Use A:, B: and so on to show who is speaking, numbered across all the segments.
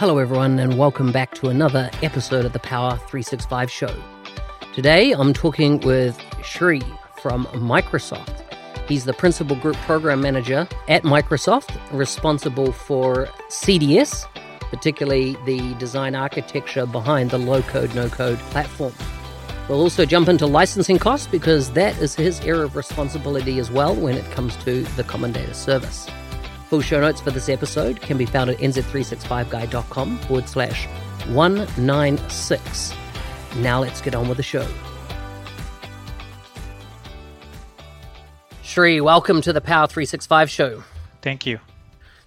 A: Hello, everyone, and welcome back to another episode of the Power 365 Show. Today, I'm talking with Shri from Microsoft. He's the Principal Group Program Manager at Microsoft, responsible for CDS, particularly the design architecture behind the low code, no code platform. We'll also jump into licensing costs because that is his area of responsibility as well when it comes to the Common Data Service. Full show notes for this episode can be found at nz365guy.com forward slash 196. Now let's get on with the show. Shri, welcome to the Power 365 show.
B: Thank you.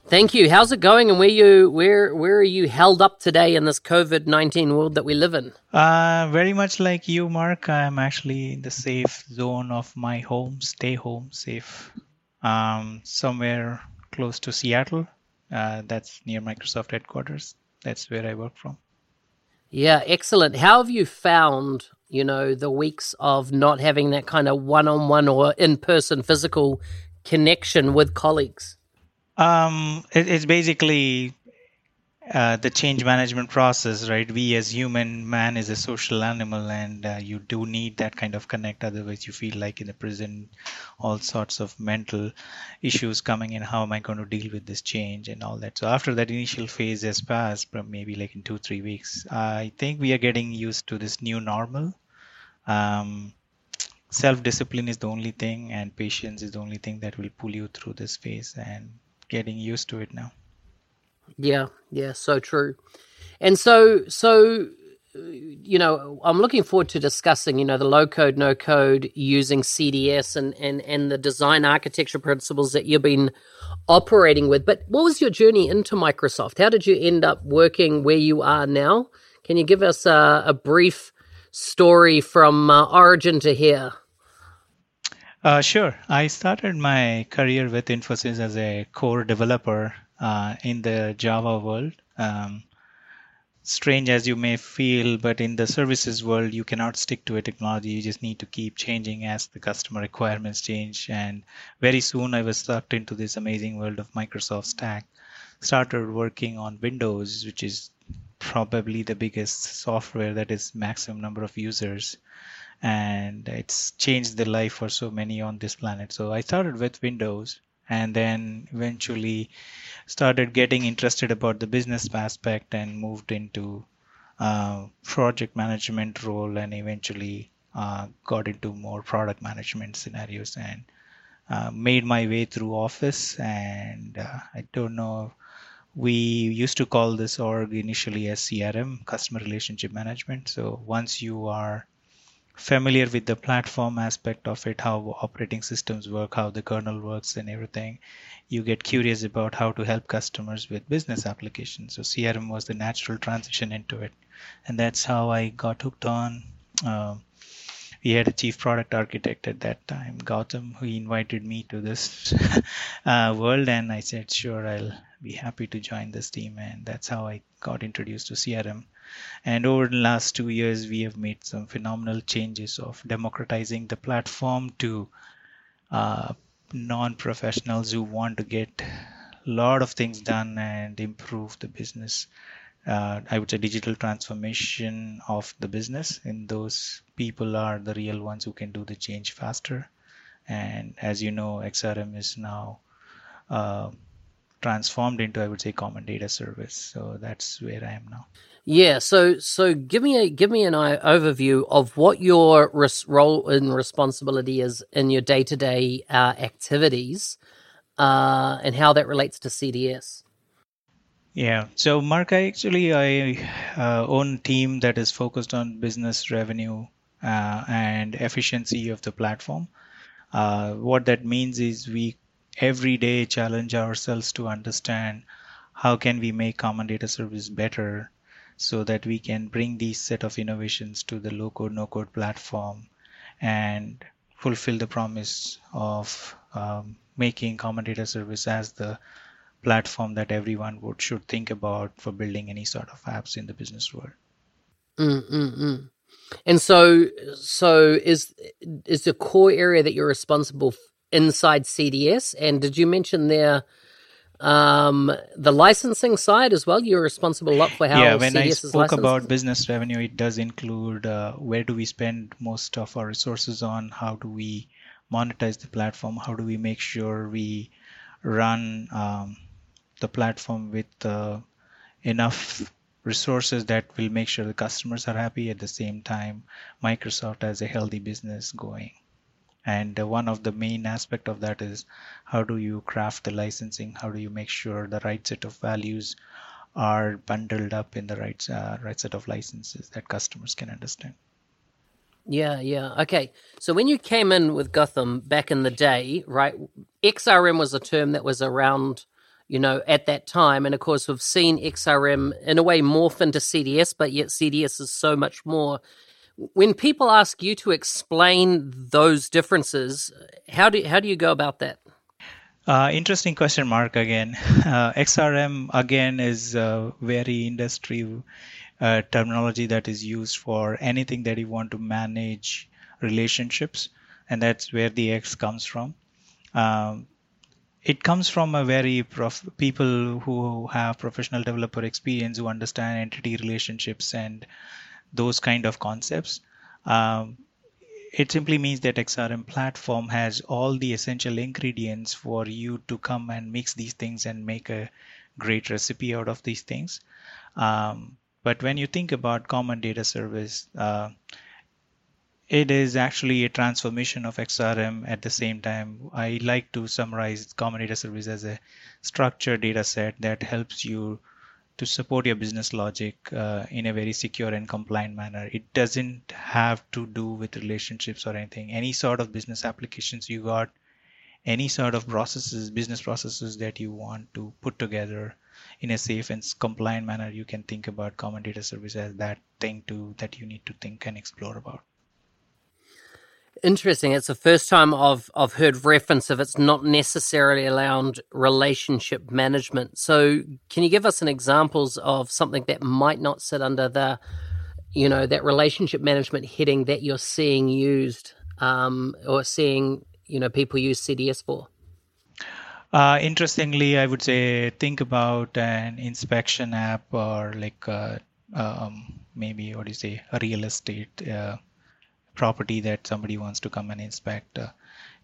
A: Thank you. How's it going and where you where where are you held up today in this COVID nineteen world that we live in?
B: Uh, very much like you, Mark. I'm actually in the safe zone of my home, stay home safe. Um, somewhere close to Seattle. Uh, that's near Microsoft headquarters. That's where I work from.
A: Yeah, excellent. How have you found, you know, the weeks of not having that kind of one-on-one or in-person physical connection with colleagues?
B: Um, it, it's basically uh, the change management process, right? We as human, man is a social animal, and uh, you do need that kind of connect. Otherwise, you feel like in the prison, all sorts of mental issues coming in. How am I going to deal with this change and all that? So after that initial phase has passed, maybe like in two three weeks, I think we are getting used to this new normal. Um, self-discipline is the only thing, and patience is the only thing that will pull you through this phase, and getting used to it now.
A: Yeah, yeah, so true. And so, so you know, I'm looking forward to discussing, you know, the low code, no code using CDS and and and the design architecture principles that you've been operating with. But what was your journey into Microsoft? How did you end up working where you are now? Can you give us a, a brief story from uh, origin to here?
B: Uh, sure. I started my career with Infosys as a core developer uh, in the Java world. Um, strange as you may feel, but in the services world, you cannot stick to a technology. You just need to keep changing as the customer requirements change. And very soon, I was sucked into this amazing world of Microsoft Stack. Started working on Windows, which is probably the biggest software that is maximum number of users and it's changed the life for so many on this planet so i started with windows and then eventually started getting interested about the business aspect and moved into uh, project management role and eventually uh, got into more product management scenarios and uh, made my way through office and uh, i don't know we used to call this org initially as crm customer relationship management. So once you are familiar with the platform aspect of it, how operating systems work, how the kernel works, and everything, you get curious about how to help customers with business applications. So CRM was the natural transition into it, and that's how I got hooked on. Uh, we had a chief product architect at that time, Gautam, who invited me to this uh, world, and I said, "Sure, I'll be happy to join this team." And that's how I got introduced to CRM and over the last two years, we have made some phenomenal changes of democratizing the platform to uh, non-professionals who want to get a lot of things done and improve the business. Uh, I would say digital transformation of the business, and those people are the real ones who can do the change faster. And as you know, XRM is now uh, transformed into, I would say, common data service. So that's where I am now.
A: Yeah, so so give me a give me an overview of what your res- role and responsibility is in your day to day activities, uh, and how that relates to CDS.
B: Yeah, so Mark, I actually I uh, own a team that is focused on business revenue uh, and efficiency of the platform. Uh, what that means is we every day challenge ourselves to understand how can we make common data service better so that we can bring these set of innovations to the low code no code platform and fulfill the promise of um, making common data service as the platform that everyone would should think about for building any sort of apps in the business world.
A: Mm-mm-mm. And so, so is is the core area that you're responsible inside CDS? And did you mention there um, the licensing side as well? You're responsible a lot for how
B: yeah. When I spoke about business revenue, it does include uh, where do we spend most of our resources on? How do we monetize the platform? How do we make sure we run um, the platform with uh, enough resources that will make sure the customers are happy at the same time microsoft has a healthy business going and uh, one of the main aspect of that is how do you craft the licensing how do you make sure the right set of values are bundled up in the right uh, right set of licenses that customers can understand
A: yeah yeah okay so when you came in with Gautam back in the day right xrm was a term that was around you know, at that time. And of course, we've seen XRM in a way morph into CDS, but yet CDS is so much more. When people ask you to explain those differences, how do how do you go about that?
B: Uh, interesting question, Mark. Again, uh, XRM again is a very industry uh, terminology that is used for anything that you want to manage relationships, and that's where the X comes from. Um, it comes from a very prof- people who have professional developer experience who understand entity relationships and those kind of concepts um, it simply means that xrm platform has all the essential ingredients for you to come and mix these things and make a great recipe out of these things um, but when you think about common data service uh, it is actually a transformation of XRM at the same time. I like to summarize Common Data Service as a structured data set that helps you to support your business logic uh, in a very secure and compliant manner. It doesn't have to do with relationships or anything. Any sort of business applications you got, any sort of processes, business processes that you want to put together in a safe and compliant manner, you can think about Common Data Service as that thing too that you need to think and explore about
A: interesting. It's the first time I've I've heard reference of it's not necessarily around relationship management. So, can you give us an examples of something that might not sit under the, you know, that relationship management heading that you're seeing used, um, or seeing you know people use CDS for?
B: Uh, interestingly, I would say think about an inspection app or like uh, um, maybe what do you say a real estate. Uh, property that somebody wants to come and inspect. Uh,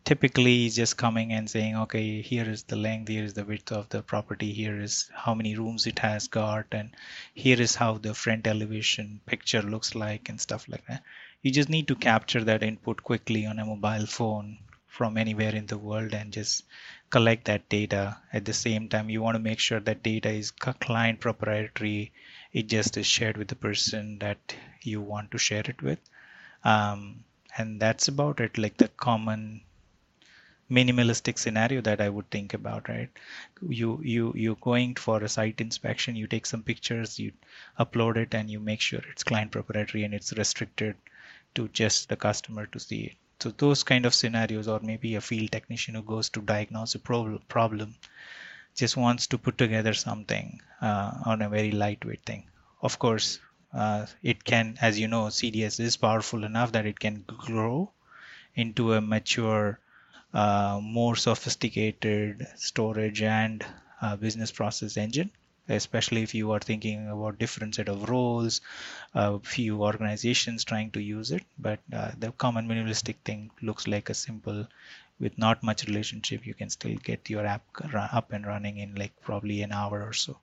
B: typically, just coming and saying, okay, here is the length, here is the width of the property, here is how many rooms it has got, and here is how the front elevation picture looks like, and stuff like that. You just need to capture that input quickly on a mobile phone from anywhere in the world and just collect that data. At the same time, you want to make sure that data is client proprietary. It just is shared with the person that you want to share it with um, and that's about it like the common minimalistic scenario that i would think about right? You you you're going for a site inspection you take some pictures you upload it and you make sure it's client proprietary and it's restricted to just the customer to see it. So those kind of scenarios or maybe a field technician who goes to diagnose a problem just wants to put together something uh, on a very lightweight thing. Of course uh, it can, as you know, CDS is powerful enough that it can grow into a mature, uh, more sophisticated storage and uh, business process engine. Especially if you are thinking about different set of roles, a few organizations trying to use it. But uh, the common minimalistic thing looks like a simple, with not much relationship, you can still get your app up and running in like probably an hour or so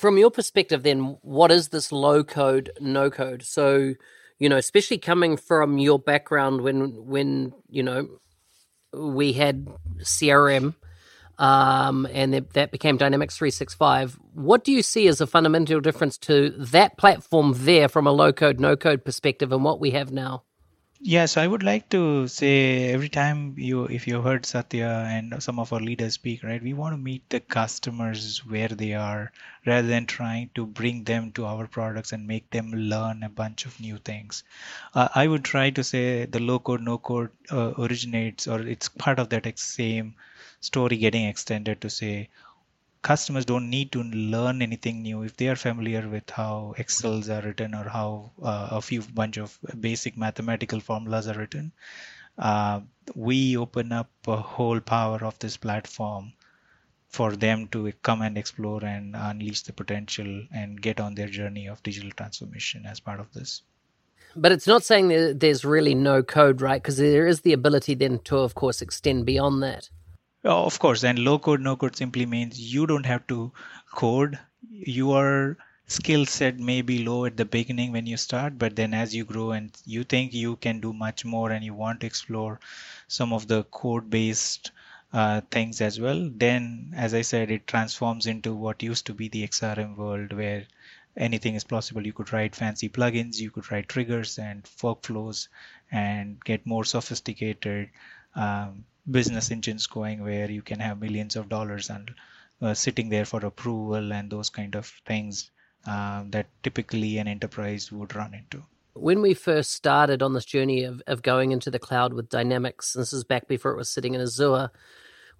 A: from your perspective, then, what is this low code, no code? So, you know, especially coming from your background when, when you know, we had CRM um, and that became Dynamics 365. What do you see as a fundamental difference to that platform there from a low code, no code perspective and what we have now?
B: Yes, I would like to say every time you, if you heard Satya and some of our leaders speak, right, we want to meet the customers where they are rather than trying to bring them to our products and make them learn a bunch of new things. Uh, I would try to say the low code, no code uh, originates or it's part of that same story getting extended to say customers don't need to learn anything new. If they are familiar with how excels are written or how uh, a few bunch of basic mathematical formulas are written uh, we open up a whole power of this platform for them to come and explore and unleash the potential and get on their journey of digital transformation as part of this.
A: But it's not saying there's really no code right? Because there is the ability then to of course extend beyond that
B: of course, and low code, no code simply means you don't have to code. Your skill set may be low at the beginning when you start, but then as you grow and you think you can do much more and you want to explore some of the code based uh, things as well, then as I said, it transforms into what used to be the XRM world where anything is possible. You could write fancy plugins, you could write triggers and workflows and get more sophisticated. Um, business engines going where you can have millions of dollars and uh, sitting there for approval and those kind of things uh, that typically an enterprise would run into.
A: When we first started on this journey of, of going into the cloud with Dynamics, this is back before it was sitting in Azure,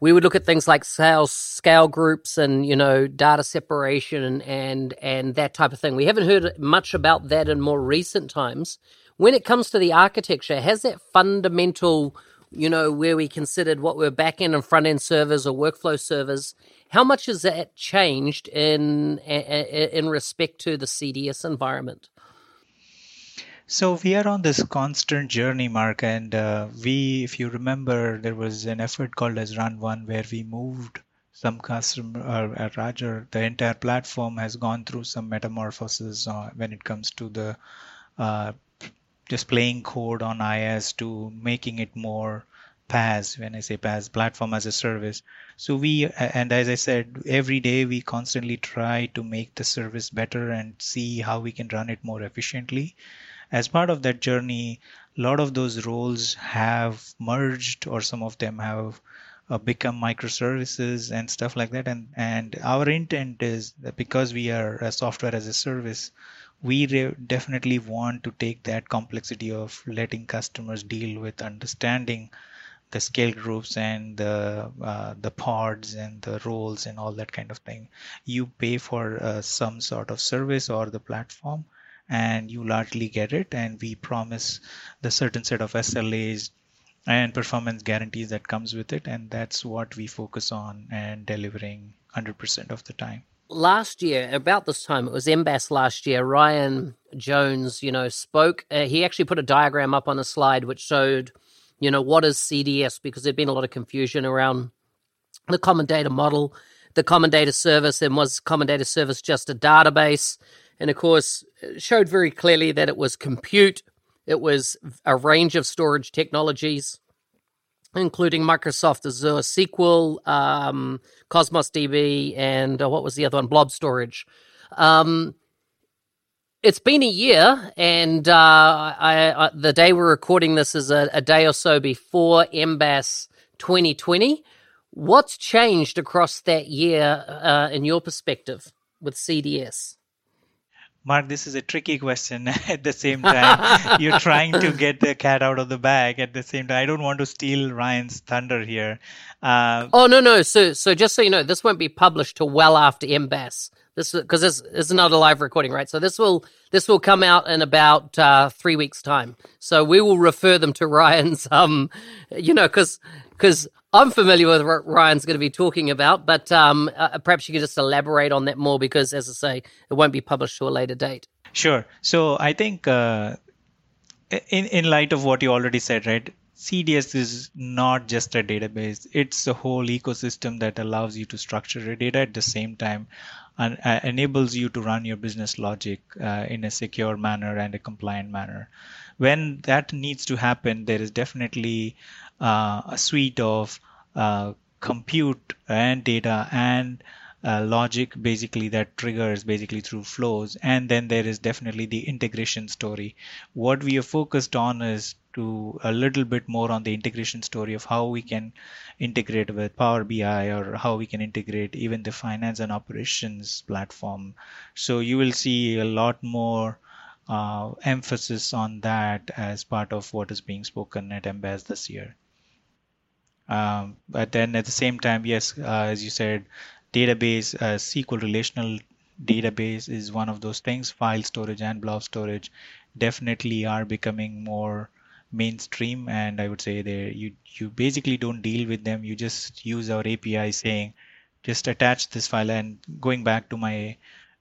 A: we would look at things like sales scale groups and you know data separation and, and and that type of thing. We haven't heard much about that in more recent times. When it comes to the architecture, has that fundamental you know, where we considered what were back end and front end servers or workflow servers. How much has that changed in in respect to the CDS environment?
B: So we are on this constant journey, Mark, and uh, we, if you remember, there was an effort called as Run One where we moved some customer, or uh rather, the entire platform has gone through some metamorphosis uh, when it comes to the uh, displaying code on IaaS to making it more PaaS. When I say PaaS, platform as a service. So we, and as I said, every day we constantly try to make the service better and see how we can run it more efficiently. As part of that journey, a lot of those roles have merged, or some of them have uh, become microservices and stuff like that. And and our intent is that because we are a software as a service, we re- definitely want to take that complexity of letting customers deal with understanding the scale groups and the uh, the pods and the roles and all that kind of thing. You pay for uh, some sort of service or the platform, and you largely get it. And we promise the certain set of SLAs and performance guarantees that comes with it, and that's what we focus on and delivering 100% of the time
A: last year, about this time, it was MBAS last year, Ryan Jones, you know, spoke. Uh, he actually put a diagram up on a slide which showed, you know, what is CDS because there'd been a lot of confusion around the common data model, the common data service, and was common data service just a database? And of course, showed very clearly that it was compute, it was a range of storage technologies, including Microsoft Azure SQL, um, Cosmos DB, and uh, what was the other one? Blob Storage. Um, it's been a year, and uh, I, I, the day we're recording this is a, a day or so before MBAS 2020. What's changed across that year, uh, in your perspective, with CDS?
B: Mark, this is a tricky question at the same time. You're trying to get the cat out of the bag at the same time. I don't want to steal Ryan's thunder here.
A: Uh, oh, no, no. So, so just so you know, this won't be published till well after MBAS. This because this is not a live recording, right? So this will this will come out in about uh, three weeks' time. So we will refer them to Ryan's, um, you know, because because I'm familiar with what Ryan's going to be talking about, but um, uh, perhaps you could just elaborate on that more because, as I say, it won't be published to a later date.
B: Sure. So I think uh, in in light of what you already said, right? CDS is not just a database; it's a whole ecosystem that allows you to structure your data at the same time and uh, enables you to run your business logic uh, in a secure manner and a compliant manner. When that needs to happen, there is definitely a suite of uh, compute and data and uh, logic basically that triggers basically through flows and then there is definitely the integration story what we are focused on is to a little bit more on the integration story of how we can integrate with Power BI or how we can integrate even the finance and operations platform. So you will see a lot more uh, emphasis on that as part of what is being spoken at MBAS this year. Um, but then at the same time, yes, uh, as you said, database, uh, SQL relational database is one of those things. File storage and blob storage definitely are becoming more mainstream. And i would say they you you basically don't deal with them. You just use our api saying just attach this file. And going back to my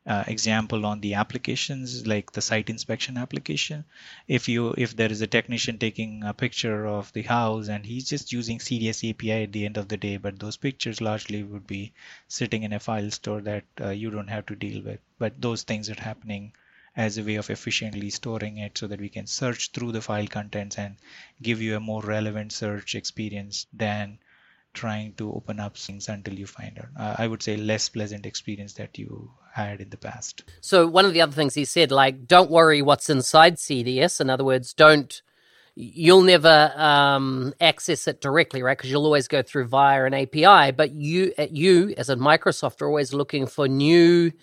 B: uh, example on the applications like the site inspection application. If you if there is a technician taking a picture of the house and he's just using cds api at the end of the day but those pictures largely would be sitting in a file store that uh, you don't have to deal with. But those things are happening as a way of efficiently storing it so that we can search through the file contents and give you a more relevant search experience than trying to open up things until you find out. Uh, I would say less pleasant experience that you had in the past.
A: So one of the other things he said, like, don't worry what's inside CDS. In other words, don't you'll never um, access it directly, right? Because you'll always go through via an API. But you, you as a Microsoft, are always looking for new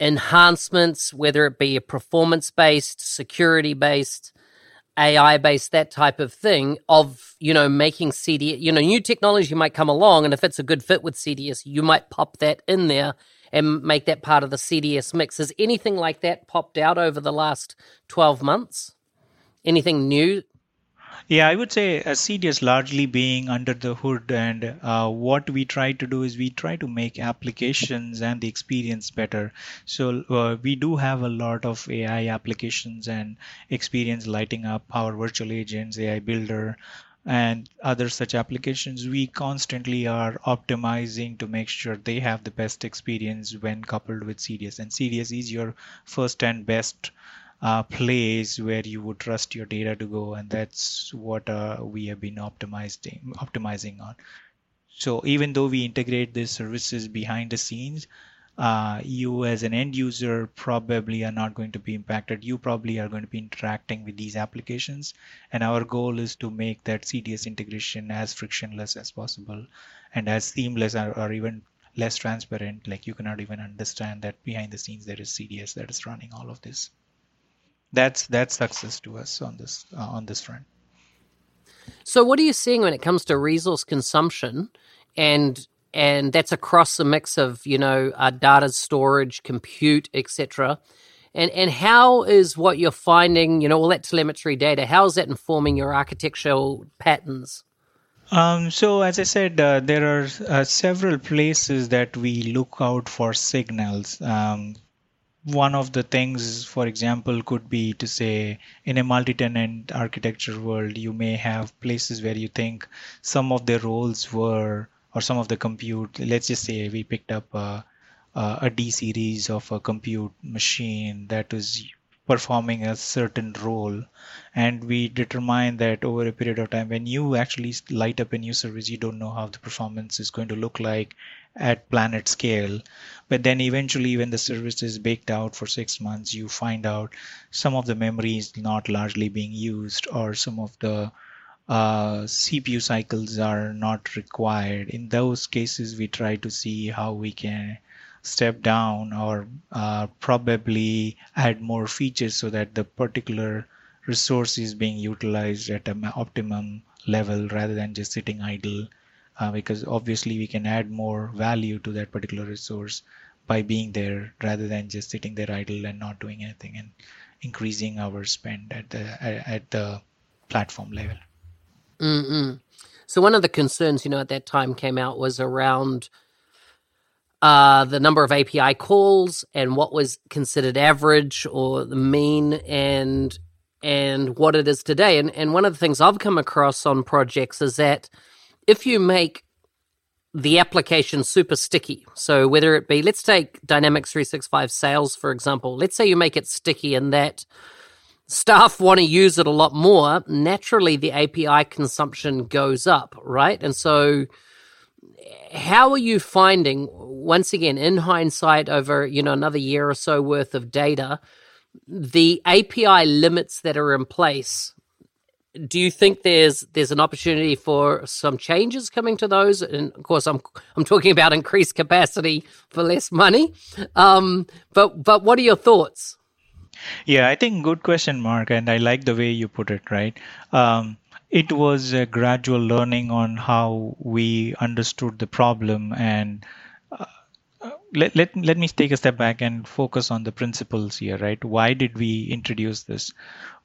A: enhancements, whether it be a performance based, security based, AI based, that type of thing, of, you know, making CDS, you know, new technology might come along. And if it's a good fit with CDS, you might pop that in there and make that part of the CDS mix. Has anything like that popped out over the last 12 months? Anything new
B: yeah, I would say CDS largely being under the hood, and uh, what we try to do is we try to make applications and the experience better. So uh, we do have a lot of AI applications and experience lighting up our virtual agents, AI Builder, and other such applications. We constantly are optimizing to make sure they have the best experience when coupled with CDS, and CDS is your first and best uh, place where you would trust your data to go, and that's what uh, we have been optimizing optimizing on. So even though we integrate these services behind the scenes, uh, you as an end user probably are not going to be impacted. You probably are going to be interacting with these applications, and our goal is to make that CDS integration as frictionless as possible and as seamless or, or even less transparent. Like you cannot even understand that behind the scenes there is CDS that is running all of this that's that's success to us on this uh, on this front.
A: So, what are you seeing when it comes to resource consumption, and and that's across the mix of you know uh, data storage, compute, etc. And and how is what you're finding, you know, all that telemetry data? How is that informing your architectural patterns?
B: Um, so, as I said, uh, there are uh, several places that we look out for signals. Um, one of the things, for example, could be to say in a multi-tenant architecture world, you may have places where you think some of the roles were, or some of the compute, let's just say we picked up a, a D series of a compute machine that was performing a certain role and we determine that over a period of time when you actually light up a new service you don't know how the performance is going to look like at planet scale but then eventually when the service is baked out for six months you find out some of the memory is not largely being used or some of the uh, CPU cycles are not required. In those cases, we try to see how we can step down or uh, probably add more features so that the particular resource is being utilized at an optimum level rather than just sitting idle uh, because obviously we can add more value to that particular resource by being there rather than just sitting there idle and not doing anything and increasing our spend at the at the platform level.
A: Mm so one of the concerns you know at that time came out was around uh, the number of API calls and what was considered average or the mean and and what it is today. And and one of the things I've come across on projects is that if you make the application super sticky, so whether it be let's take Dynamics 365 sales for example, let's say you make it sticky in that staff want to use it a lot more, naturally the API consumption goes up, right? And so how are you finding once again in hindsight over you know another year or so worth of data the api limits that are in place do you think there's there's an opportunity for some changes coming to those? And of course, I'm I'm talking about increased capacity for less money. Um, but but what are your thoughts?
B: Yeah, I think good question, Mark, and I like the way you put it. Right, um, it was a gradual learning on how we understood the problem and. Uh, let, let, let me take a step back and focus on the principles here, right? Why did we introduce this?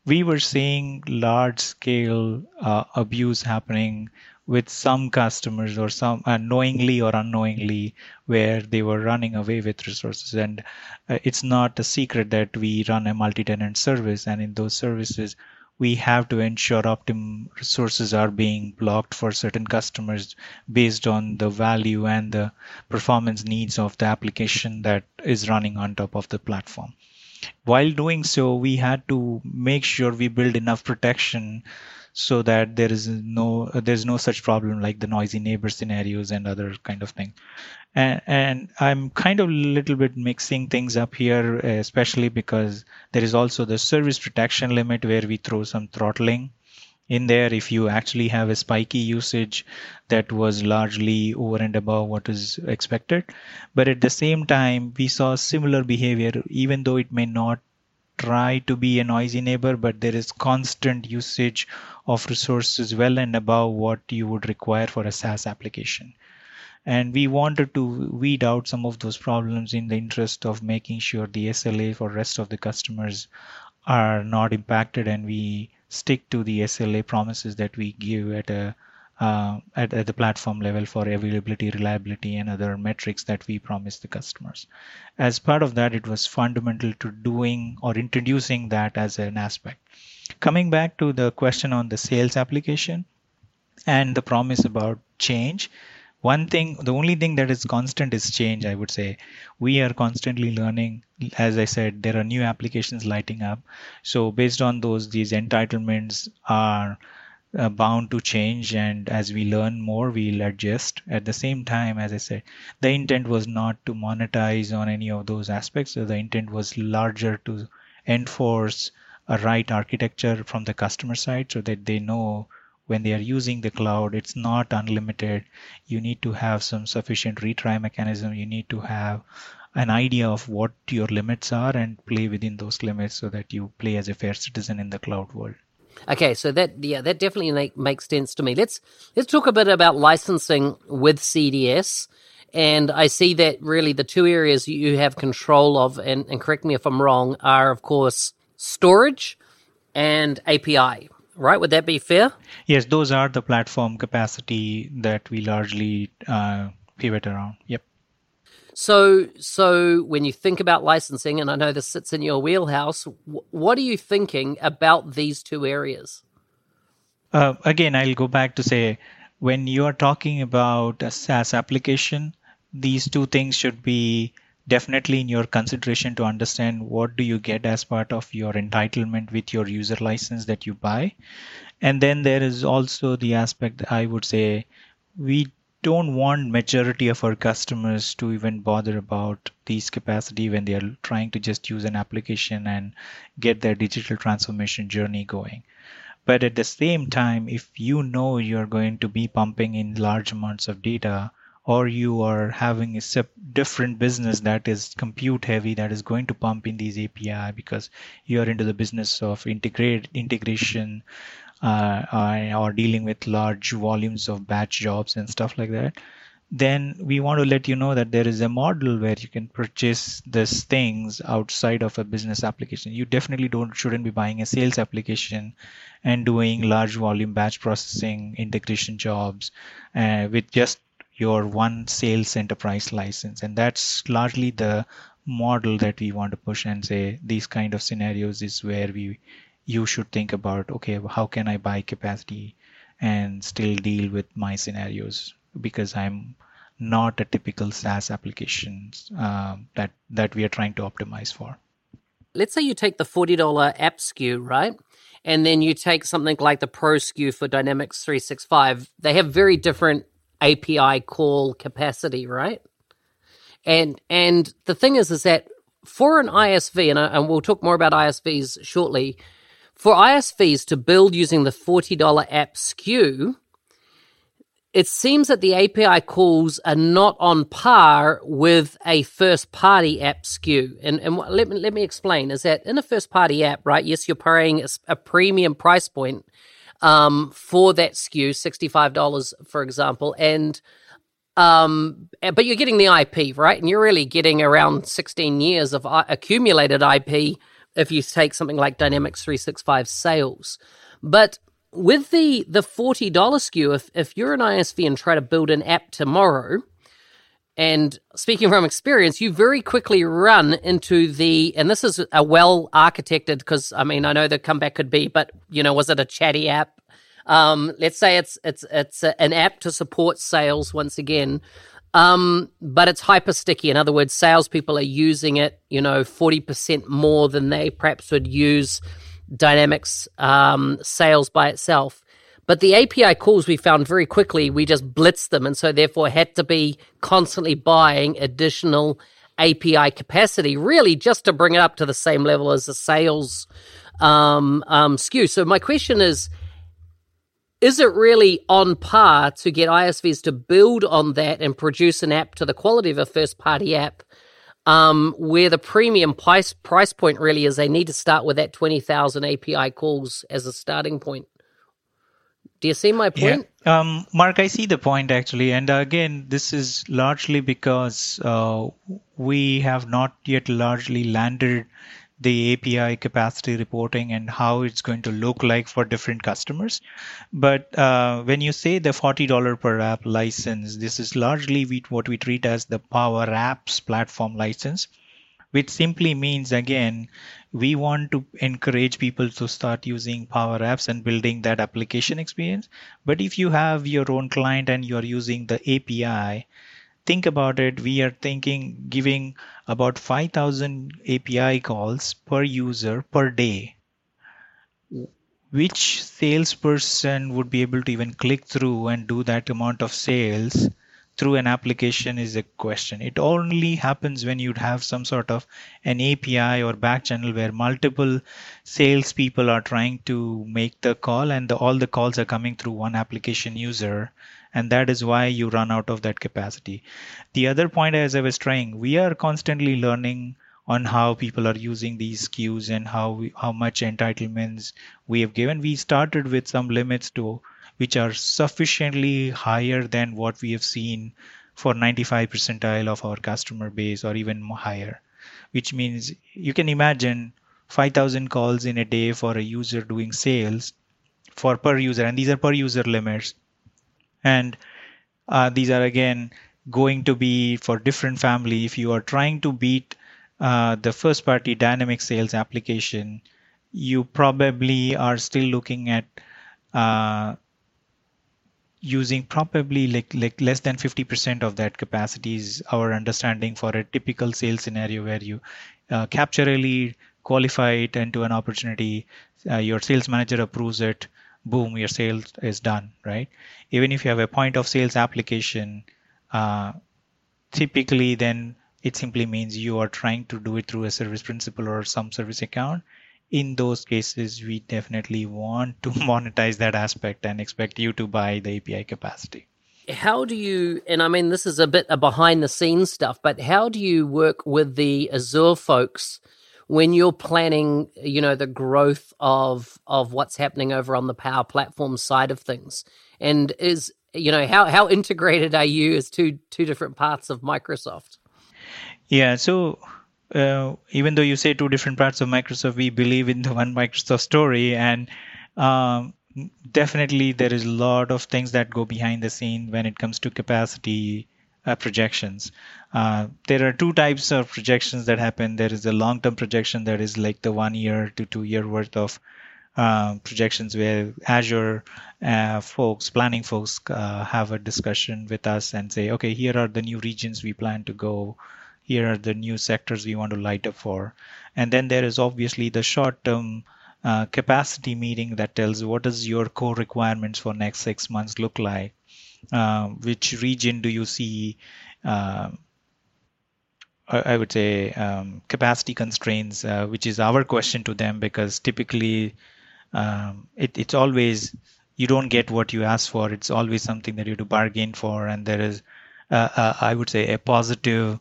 B: we were seeing large scale uh, abuse happening with some customers or some uh, knowingly or unknowingly where they were running away with resources and uh, it's not a secret that we run a multi-tenant service and in those services we have to ensure optimum resources are being blocked for certain customers based on the value and the performance needs of the application that is running on top of the platform. While doing so, we had to make sure we build enough protection so that there is no uh, there's no such problem like the noisy neighbor scenarios and other kind of thing and, and i'm kind of a little bit mixing things up here especially because there is also the service protection limit where we throw some throttling in there if you actually have a spiky usage that was largely over and above what is expected. But at the same time, we saw similar behavior, even though it may not try to be a noisy neighbor, but there is constant usage of resources well and above what you would require for a SaaS application. And we wanted to weed out some of those problems in the interest of making sure the SLA for rest of the customers are not impacted and we stick to the SLA promises that we give at a uh, at, at the platform level for availability, reliability, and other metrics that we promise the customers. As part of that, it was fundamental to doing or introducing that as an aspect. Coming back to the question on the sales application and the promise about change, one thing the only thing that is constant is change i would say we are constantly learning as i said there are new applications lighting up so based on those these entitlements are uh, bound to change and as we learn more we'll adjust. At the same time as i said the intent was not to monetize on any of those aspects. So the intent was larger to enforce a right architecture from the customer side so that they know when they are using the cloud it's not unlimited. You need to have some sufficient retry mechanism. You need to have an idea of what your limits are and play within those limits so that you play as a fair citizen in the cloud world
A: okay so that yeah that definitely make, makes sense to me let's let's talk a bit about licensing with cds and i see that really the two areas you have control of and, and correct me if i'm wrong are of course storage and api right? Would that be fair?
B: Yes, those are the platform capacity that we largely uh, pivot around. Yep.
A: So, so when you think about licensing, and I know this sits in your wheelhouse, what are you thinking about these two areas?
B: Uh, again, I'll go back to say when you are talking about a SaaS application, these two things should be definitely in your consideration to understand what do you get as part of your entitlement with your user license that you buy and then there is also the aspect i would say we don't want majority of our customers to even bother about these capacity when they are trying to just use an application and get their digital transformation journey going. But at the same time if you know you're going to be pumping in large amounts of data or you are having a different business that is compute heavy that is going to pump in these API because you are into the business of integrate integration uh, or dealing with large volumes of batch jobs and stuff like that then we want to let you know that there is a model where you can purchase these things outside of a business application you definitely don't shouldn't be buying a sales application and doing large volume batch processing integration jobs uh, with just your one sales enterprise license. And that's largely the model that we want to push and say these kind of scenarios is where we you should think about okay how can i buy capacity and still deal with my scenarios because i'm not a typical SaaS application uh, that that we are trying to optimize for.
A: Let's say you take the forty dollar app SKU, right, and then you take something like the Pro SKU for Dynamics three six five. They have very different API call capacity, right? And and the thing is, is that for an ISV, and, I, and we'll talk more about ISVs shortly. For ISVs to build using the $40 app SKU, it seems that the API calls are not on par with a first party app SKU. And, and let, me, let me explain is that in a first party app, right? Yes, you're paying a, a premium price point um, for that SKU, $65, for example. And um, but you're getting the IP, right? And you're really getting around 16 years of uh, accumulated IP if you take something like Dynamics 365 sales. But with the the $40 SKU, if, if you're an ISV and try to build an app tomorrow, and speaking from experience, you very quickly run into the, and this is a well architected, because I mean, I know the comeback could be, but you know, was it a chatty app? Um, let's say it's it's it's a, an app to support sales once again, um, but it's hyper sticky. In other words, salespeople are using it, you know, forty percent more than they perhaps would use Dynamics um, sales by itself. But the API calls we found very quickly, we just blitzed them, and so therefore had to be constantly buying additional API capacity, really just to bring it up to the same level as the sales um, um, SKU. So my question is is it really on par to get ISVs to build on that and produce an app to the quality of a first party app? Um, where the premium price price point really is, they need to start with that twenty thousand API calls as a starting point. Do you see my point?
B: Yeah. Um, Mark, I see the point actually. And again, this is largely because uh, we have not yet largely landed the API capacity reporting and how it's going to look like for different customers. But uh, when you say the $40 per app license, this is largely what we treat as the Power Apps platform license, which simply means, again, we want to encourage people to start using Power Apps and building that application experience. But if you have your own client and you're using the API, think about it, we are thinking giving about 5,000 API calls per user per day. Which salesperson would be able to even click through and do that amount of sales through an application is a question. It only happens when you'd have some sort of an API or back channel where multiple salespeople are trying to make the call and the, all the calls are coming through one application user and that is why you run out of that capacity. The other point as i was trying we are constantly learning on how people are using these SKUs and how we, how much entitlements we have given. We started with some limits to which are sufficiently higher than what we have seen for 95 percentile of our customer base or even higher which means you can imagine 5000 calls in a day for a user doing sales for per user. And these are per user limits and uh, these are again going to be for different family. If you are trying to beat uh, the first party dynamic sales application you probably are still looking at uh, using probably like like less than 50% of that capacity is our understanding for a typical sales scenario where you uh, capture a lead qualify it into an opportunity uh, your sales manager approves it boom, your sales is done, right? Even if you have a point of sales application, uh, typically then it simply means you are trying to do it through a service principal or some service account. In those cases, we definitely want to monetize that aspect and expect you to buy the API capacity.
A: How do you, and I mean, this is a bit of behind the scenes stuff, but how do you work with the Azure folks when you're planning, you know, the growth of of what's happening over on the Power Platform side of things, and is you know how how integrated are you as two two different parts of Microsoft?
B: Yeah, so uh, even though you say two different parts of Microsoft, we believe in the one Microsoft story, and um, definitely there is a lot of things that go behind the scene when it comes to capacity uh, projections. Uh, there are two types of projections that happen. There is a long-term projection that is like the one year to two year worth of uh, projections where Azure uh, folks, planning folks, uh, have a discussion with us and say, okay, here are the new regions we plan to go. Here are the new sectors we want to light up for. And then there is obviously the short-term uh, capacity meeting that tells what does your core requirements for next six months look like uh, which region do you see uh, I would say um, capacity constraints, uh, which is our question to them, because typically um, it, it's always you don't get what you ask for. It's always something that you have to bargain for, and there is, uh, uh, I would say, a positive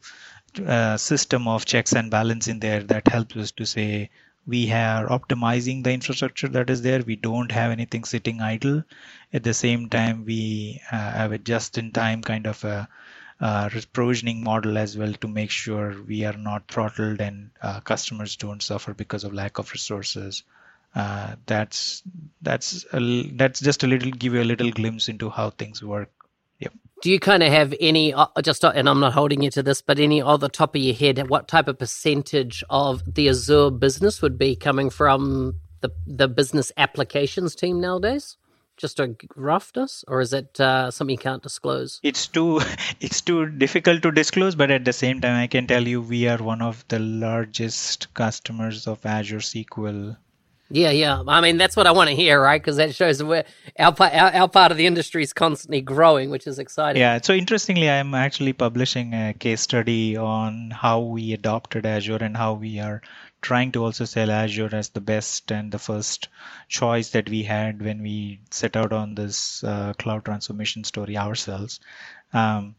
B: uh, system of checks and balance in there that helps us to say we are optimizing the infrastructure that is there. We don't have anything sitting idle. At the same time, we uh, have a just-in-time kind of a uh, provisioning model as well to make sure we are not throttled and uh, customers don't suffer because of lack of resources. Uh, that's that's a, that's just a little give you a little glimpse into how things work. Yep.
A: Do you kind of have any uh, just and I'm not holding you to this, but any off the top of your head, what type of percentage of the Azure business would be coming from the the business applications team nowadays? just a roughness or is it uh, something you can't disclose
B: it's too it's too difficult to disclose but at the same time i can tell you we are one of the largest customers of azure sql
A: yeah yeah. I mean that's what i want to hear right? Because that shows where our, our, our part of the industry is constantly growing which is exciting.
B: Yeah so interestingly i'm actually publishing a case study on how we adopted azure and how we are trying to also sell Azure as the best and the first choice that we had when we set out on this uh, cloud transformation story ourselves. Um,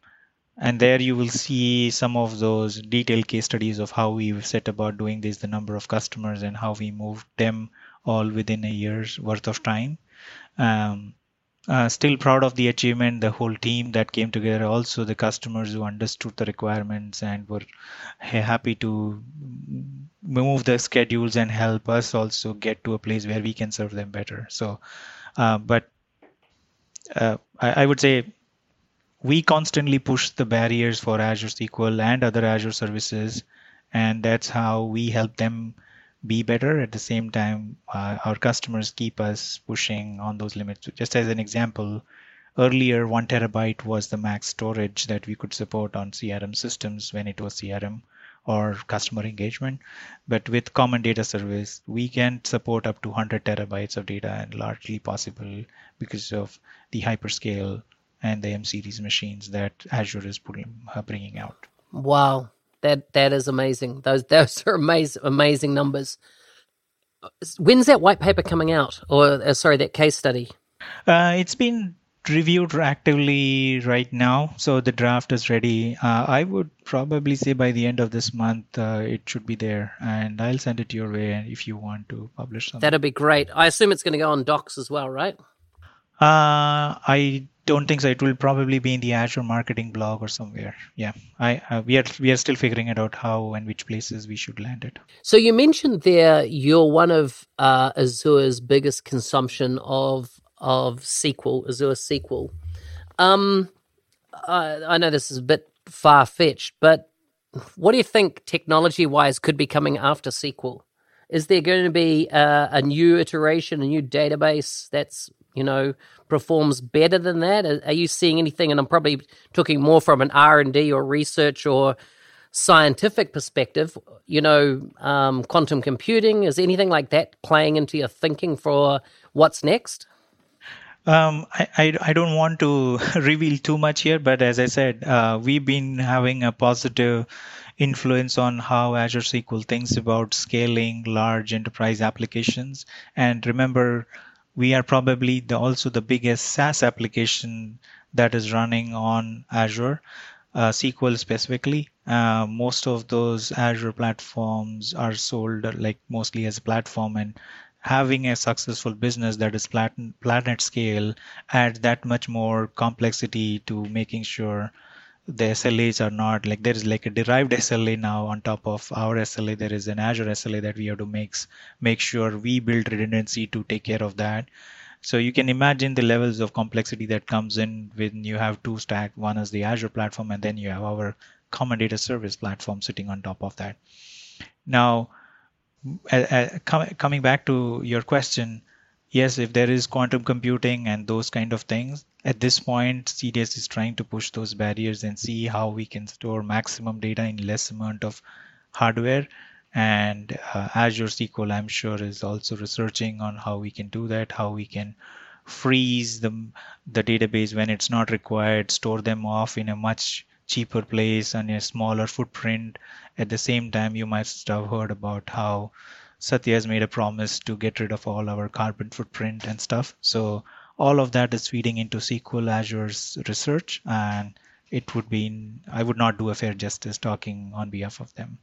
B: and there you will see some of those detailed case studies of how we set about doing this, the number of customers, and how we moved them all within a year's worth of time. Um, uh, still proud of the achievement, the whole team that came together, also the customers who understood the requirements and were happy to move the schedules and help us also get to a place where we can serve them better. So, uh, but uh, I, I would say we constantly push the barriers for Azure SQL and other Azure services, and that's how we help them be better. At the same time, uh, our customers keep us pushing on those limits. Just as an example, earlier one terabyte was the max storage that we could support on CRM systems when it was CRM or customer engagement. But with Common Data Service, we can support up to 100 terabytes of data and largely possible because of the hyperscale and the M series machines that Azure is putting, uh, bringing out.
A: Wow. That that is amazing. Those those are amazing amazing numbers. When's that white paper coming out, or uh, sorry, that case study?
B: Uh, it's been reviewed actively right now, so the draft is ready. Uh, I would probably say by the end of this month uh, it should be there, and I'll send it your way if you want to publish something.
A: That'd be great. I assume it's going to go on Docs as well, right?
B: Uh, I don't think so. It will probably be in the Azure marketing blog or somewhere. Yeah, I uh, we are we are still figuring it out how and which places we should land it.
A: So you mentioned there you're one of uh, Azure's biggest consumption of of SQL, Azure SQL. Um, I, I know this is a bit far fetched, but what do you think technology wise could be coming after SQL? Is there going to be a, a new iteration, a new database that's you know performs better than that? Are, are you seeing anything? And I'm probably talking more from an R and D or research or scientific perspective. You know, um, quantum computing is anything like that playing into your thinking for what's next?
B: Um, I, I, I don't want to reveal too much here, but as I said, uh, we've been having a positive influence on how Azure SQL thinks about scaling large enterprise applications. And remember, we are probably the, also the biggest SaaS application that is running on Azure, uh, SQL specifically. Uh, most of those Azure platforms are sold like mostly as a platform, and having a successful business that is planet, planet scale adds that much more complexity to making sure the SLAs are not like there is like a derived SLA now on top of our SLA. There is an Azure SLA that we have to make make sure we build redundancy to take care of that. So you can imagine the levels of complexity that comes in when you have two stack. One is the Azure platform, and then you have our common data service platform sitting on top of that. Now, com- coming back to your question, yes, if there is quantum computing and those kind of things, at this point, CDS is trying to push those barriers and see how we can store maximum data in less amount of hardware. And uh, Azure SQL, I'm sure, is also researching on how we can do that, how we can freeze the, the database when it's not required, store them off in a much cheaper place and a smaller footprint. At the same time, you might have heard about how Satya has made a promise to get rid of all our carbon footprint and stuff. So all of that is feeding into SQL Azure's research, and it would be I would not do a fair justice talking on behalf of them.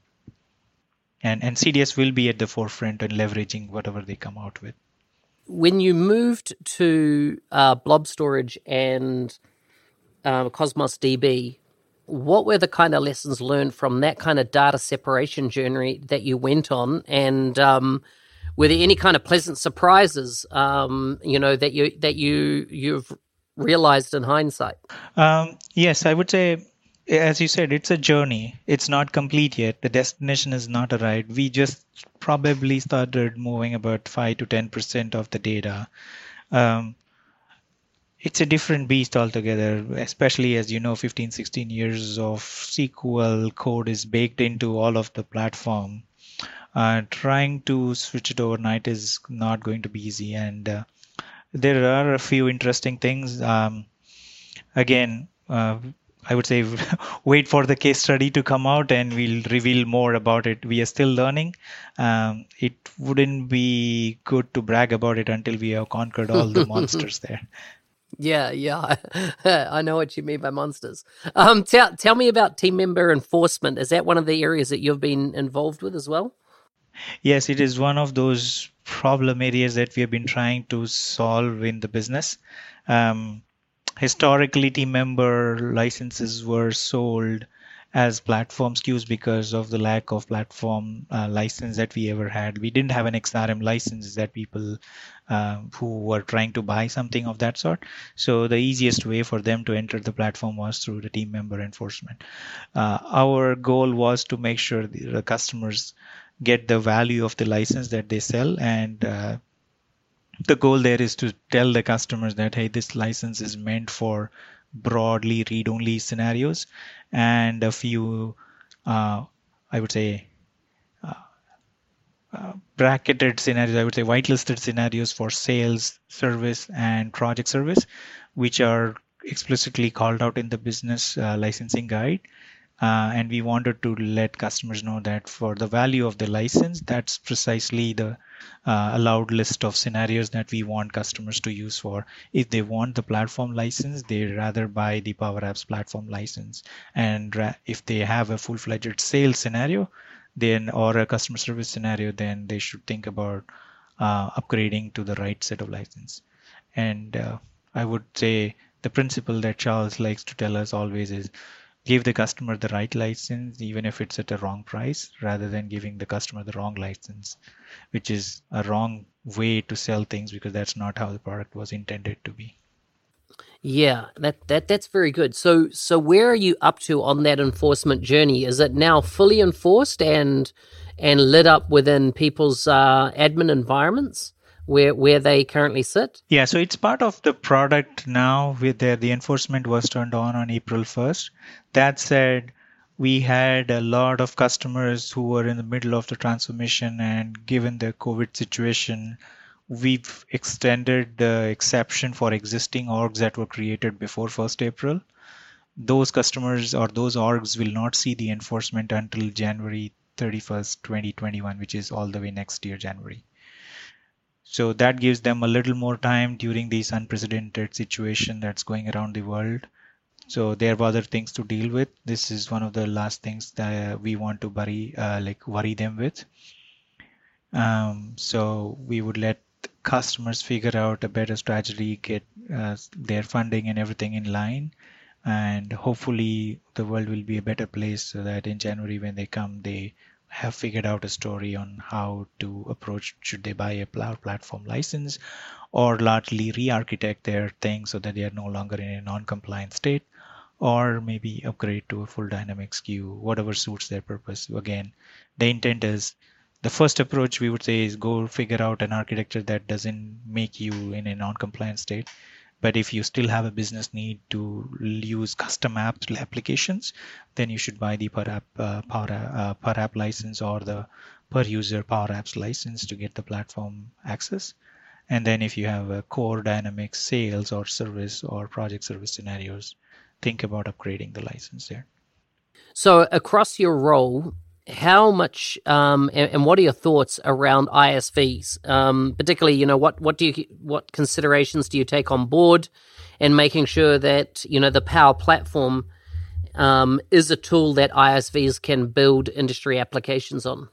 B: And and CDS will be at the forefront and leveraging whatever they come out with.
A: When you moved to uh, blob storage and uh, Cosmos DB, what were the kind of lessons learned from that kind of data separation journey that you went on and um, were there any kind of pleasant surprises um, you know that you that you you've realized in hindsight?
B: Um, yes i would say as you said it's a journey. It's not complete yet. The destination is not arrived. We just probably started moving about 5 to 10 percent of the data. Um, it's a different beast altogether especially as you know 15 16 years of sql code is baked into all of the platform uh, trying to switch it overnight is not going to be easy and uh, there are a few interesting things um, again uh, I would say wait for the case study to come out and we'll reveal more about it. We are still learning. Um, it wouldn't be good to brag about it until we have conquered all the monsters there.
A: Yeah, yeah, I know what you mean by monsters. Um, tell tell me about team member enforcement. Is that one of the areas that you've been involved with as well?
B: Yes, it is one of those problem areas that we have been trying to solve in the business. Um, historically, team member licenses were sold as platform SKUs because of the lack of platform uh, license that we ever had. We didn't have an XRM license that people uh, who were trying to buy something of that sort. So the easiest way for them to enter the platform was through the team member enforcement. Uh, our goal was to make sure the, the, customers get the value of the license that they sell and uh, the goal there is to tell the customers that hey this license is meant for broadly read-only scenarios and a few, uh, I would say, uh, uh, bracketed scenarios, I would say whitelisted scenarios for sales, service, and project service, which are explicitly called out in the business uh, licensing guide. Uh, and we wanted to let customers know that for the value of the license, that's precisely the uh, allowed list of scenarios that we want customers to use for. If they want the platform license, they rather buy the Power Apps platform license. And ra- if they have a full-fledged sales scenario, then or a customer service scenario, then they should think about uh, upgrading to the right set of license. And uh, I would say the principle that Charles likes to tell us always is give the customer the right license even if it's at a wrong price rather than giving the customer the wrong license which is a wrong way to sell things because that's not how the product was intended to be.
A: Yeah that that that's very good. So so where are you up to on that enforcement journey? Is it now fully enforced and and lit up within people's uh, admin environments where where they currently sit?
B: Yeah, so it's part of the product now. With the the enforcement was turned on on April first. That said, we had a lot of customers who were in the middle of the transformation, and given the COVID situation, we've extended the exception for existing orgs that were created before 1st April. Those customers or those orgs will not see the enforcement until January 31st, 2021, which is all the way next year, January. So that gives them a little more time during this unprecedented situation that's going around the world. So they have other things to deal with. This is one of the last things that we want to worry, uh, like worry them with. Um, so we would let customers figure out a better strategy, get uh, their funding and everything in line, and hopefully the world will be a better place so that in January when they come, they have figured out a story on how to approach should they buy a platform license or largely re-architect their thing so that they are no longer in a non-compliant state or maybe upgrade to a full dynamic SKU, whatever suits their purpose. Again, the intent is the first approach we would say is go figure out an architecture that doesn't make you in a non-compliant state but if you still have a business need to use custom app applications, then you should buy the per app, uh, power, uh, per app license or the per user Power Apps license to get the platform access. And then if you have a core dynamic sales or service or project service scenarios, think about upgrading the license there.
A: So across your role, how much um, and, and, what are your thoughts around ISVs? Um, particularly, you know, what what do you what considerations do you take on board, and making sure that you know the Power Platform um, is a tool that ISVs can build industry applications on.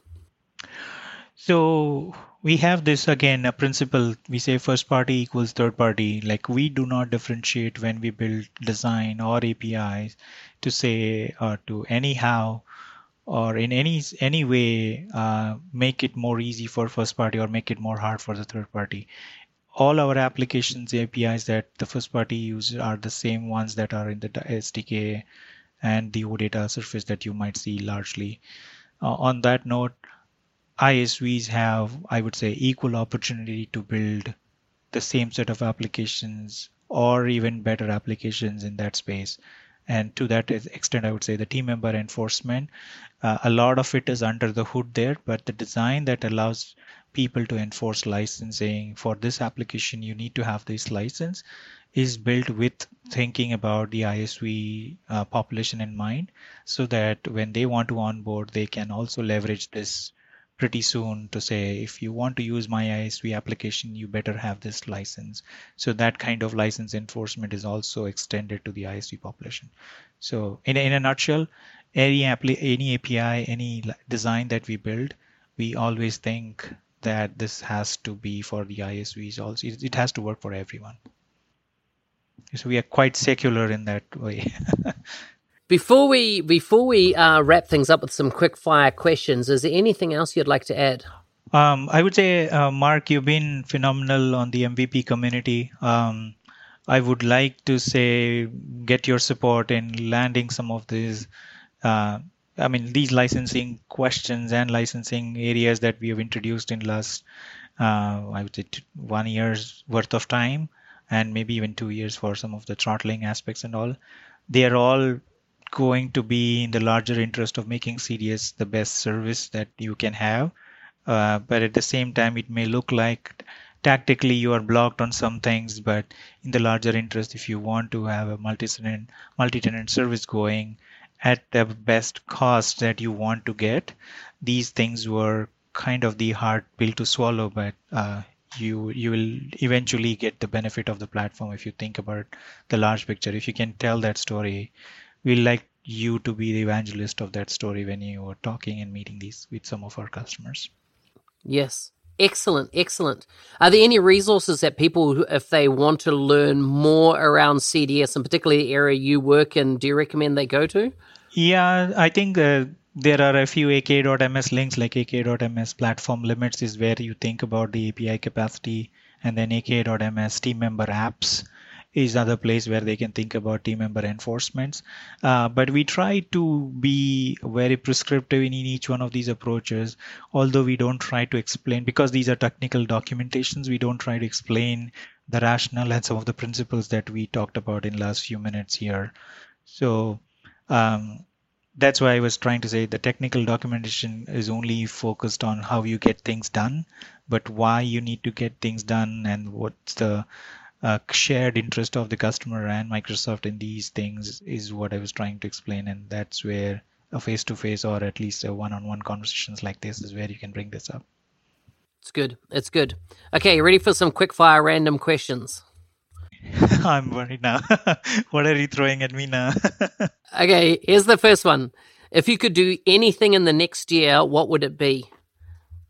B: So we have this again a principle we say first party equals third party like we do not differentiate when we build design or apis to say or to anyhow or in any any way uh, make it more easy for first party or make it more hard for the third party all our applications apis that the first party uses are the same ones that are in the sdk and the odata surface that you might see largely uh, on that note ISVs have, I would say, equal opportunity to build the same set of applications or even better applications in that space. And to that extent, I would say the team member enforcement, uh, a lot of it is under the hood there, but the design that allows people to enforce licensing for this application, you need to have this license is built with thinking about the ISV uh, population in mind so that when they want to onboard, they can also leverage this pretty soon to say if you want to use my ISV application, you better have this license. So that kind of license enforcement is also extended to the ISV population. So in, in a nutshell, any, any API, any design that we build, we always think that this has to be for the ISVs also. It, it has to work for everyone. So we are quite secular in that way.
A: Before we before we uh, wrap things up with some quick fire questions, is there anything else you'd like to add?
B: Um, I would say, uh, Mark, you've been phenomenal on the MVP community. Um, I would like to say get your support in landing some of these. Uh, I mean, these licensing questions and licensing areas that we have introduced in last, uh, I would say, one year's worth of time, and maybe even two years for some of the throttling aspects and all. They are all going to be in the larger interest of making CDS the best service that you can have. Uh, but at the same time, it may look like tactically you are blocked on some things, but in the larger interest, if you want to have a multi-tenant, multi-tenant service going at the best cost that you want to get, these things were kind of the hard pill to swallow, but uh, you you will eventually get the benefit of the platform if you think about the large picture. If you can tell that story, we like you to be the evangelist of that story when you are talking and meeting these with some of our customers.
A: Yes. Excellent, excellent. Are there any resources that people, if they want to learn more around CDS, and particularly the area you work in, do you recommend they go to?
B: Yeah, I think uh, there are a few aka.ms links, like aka.ms platform limits is where you think about the API capacity, and then aka.ms team member apps is another place where they can think about team member enforcements. Uh, but we try to be very prescriptive in each one of these approaches, although we don't try to explain because these are technical documentations. We don't try to explain the rationale and some of the principles that we talked about in last few minutes here. So um, that's why I was trying to say the technical documentation is only focused on how you get things done, but why you need to get things done and what's the uh, shared interest of the customer and Microsoft in these things is what I was trying to explain, and that's where a face-to-face or at least a one-on-one conversations like this is where you can bring this up.
A: It's good. It's good. Okay, you ready for some quick-fire random questions?
B: I'm worried now. what are you throwing at me now?
A: okay, here's the first one. If you could do anything in the next year, what would it be?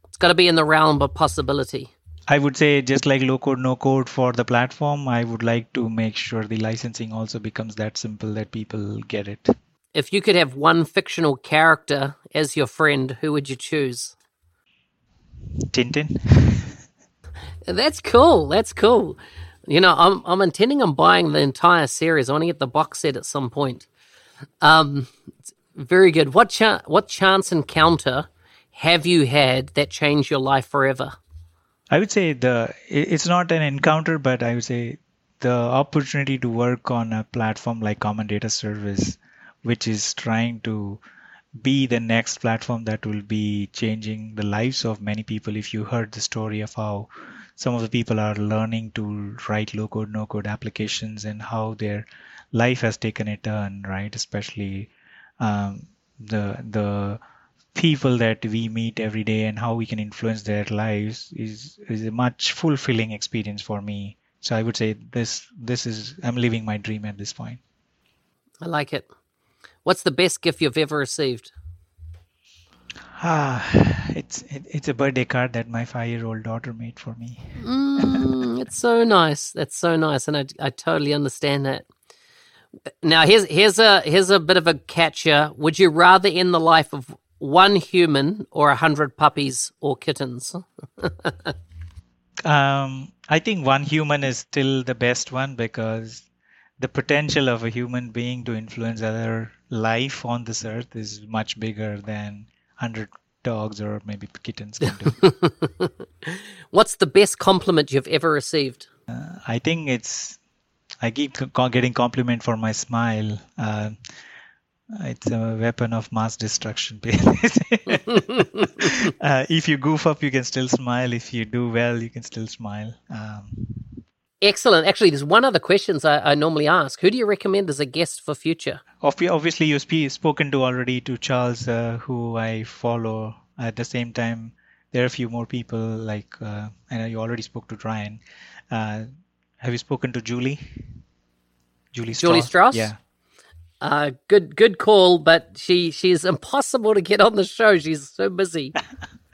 A: It's got to be in the realm of possibility.
B: I would say just like low code, no code for the platform, I would like to make sure the licensing also becomes that simple that people get it.
A: If you could have one fictional character as your friend, who would you choose?
B: Tintin.
A: That's cool. That's cool. You know, I'm I'm intending on buying the entire series. I want to get the box set at some point. Um, very good. What cha- what chance encounter have you had that changed your life forever?
B: I would say the it's not an encounter, but I would say the opportunity to work on a platform like Common Data Service, which is trying to be the next platform that will be changing the lives of many people. If you heard the story of how some of the people are learning to write low code, no code applications and how their life has taken a turn, right? Especially um, the the people that we meet every day and how we can influence their lives is is a much fulfilling experience for me. So I would say this this is I'm living my dream at this point.
A: I like it. What's the best gift you've ever received?
B: Ah, it's it, it's a birthday card that my five year old daughter made for me.
A: Mm, it's so nice. That's so nice, and I I totally understand that. Now here's here's a here's a bit of a catcher. Would you rather end the life of one human or a hundred puppies or kittens?
B: um, I think one human is still the best one because the potential of a human being to influence other life on this earth is much bigger than hundred dogs or maybe kittens can do.
A: What's the best compliment you've ever received?
B: Uh, I think it's I keep getting compliment for my smile. Uh, it's a weapon of mass destruction. uh, if you goof up, you can still smile. If you do well, you can still smile. Um,
A: Excellent. Actually, there's one other questions I, I, normally ask. Who do you recommend as a guest for future?
B: Obviously, you've spoken to already to Charles, uh, who I follow. At the same time, there are a few more people like uh, I know you already spoke to Ryan. Uh, have you spoken to Julie?
A: Julie Strauss? Julie Strauss?
B: Yeah.
A: Uh, good good call, but she she's impossible to get on the show. She's so busy.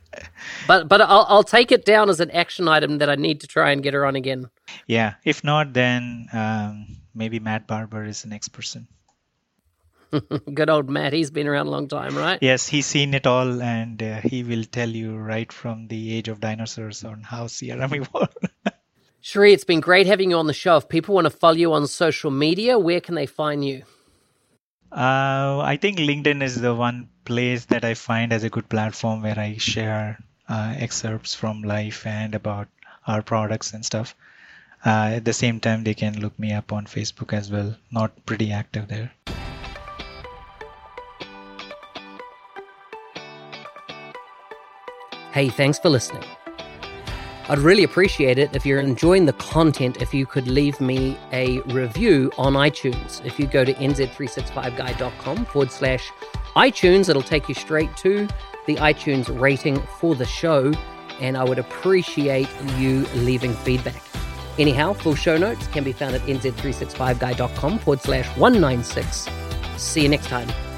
A: but but I'll I'll take it down as an action item that I need to try and get her on again.
B: Yeah. If not, then um, maybe Matt Barbour is the next person.
A: Good old Matt. He's been around a long time, right?
B: Yes, he's seen it all, and uh, he will tell you right from the age of dinosaurs on how CRM evolved.
A: Sheree, it's been great having you on the show. If people want to follow you on social media, where can they find you?
B: Uh, I think LinkedIn is the one place that I find as a good platform where I share uh, excerpts from life and about our products and stuff. Uh, at the same time, they can look me up on Facebook as well. Not pretty active there.
A: Hey, thanks for listening. I'd really appreciate it if you're enjoying the content if you could leave me a review on iTunes. If you go to nz365guy.com forward slash iTunes, it'll take you straight to the iTunes rating for the show, and I would appreciate you leaving feedback. Anyhow, full show notes can be found at nz365guy.com forward slash 196. See you next time.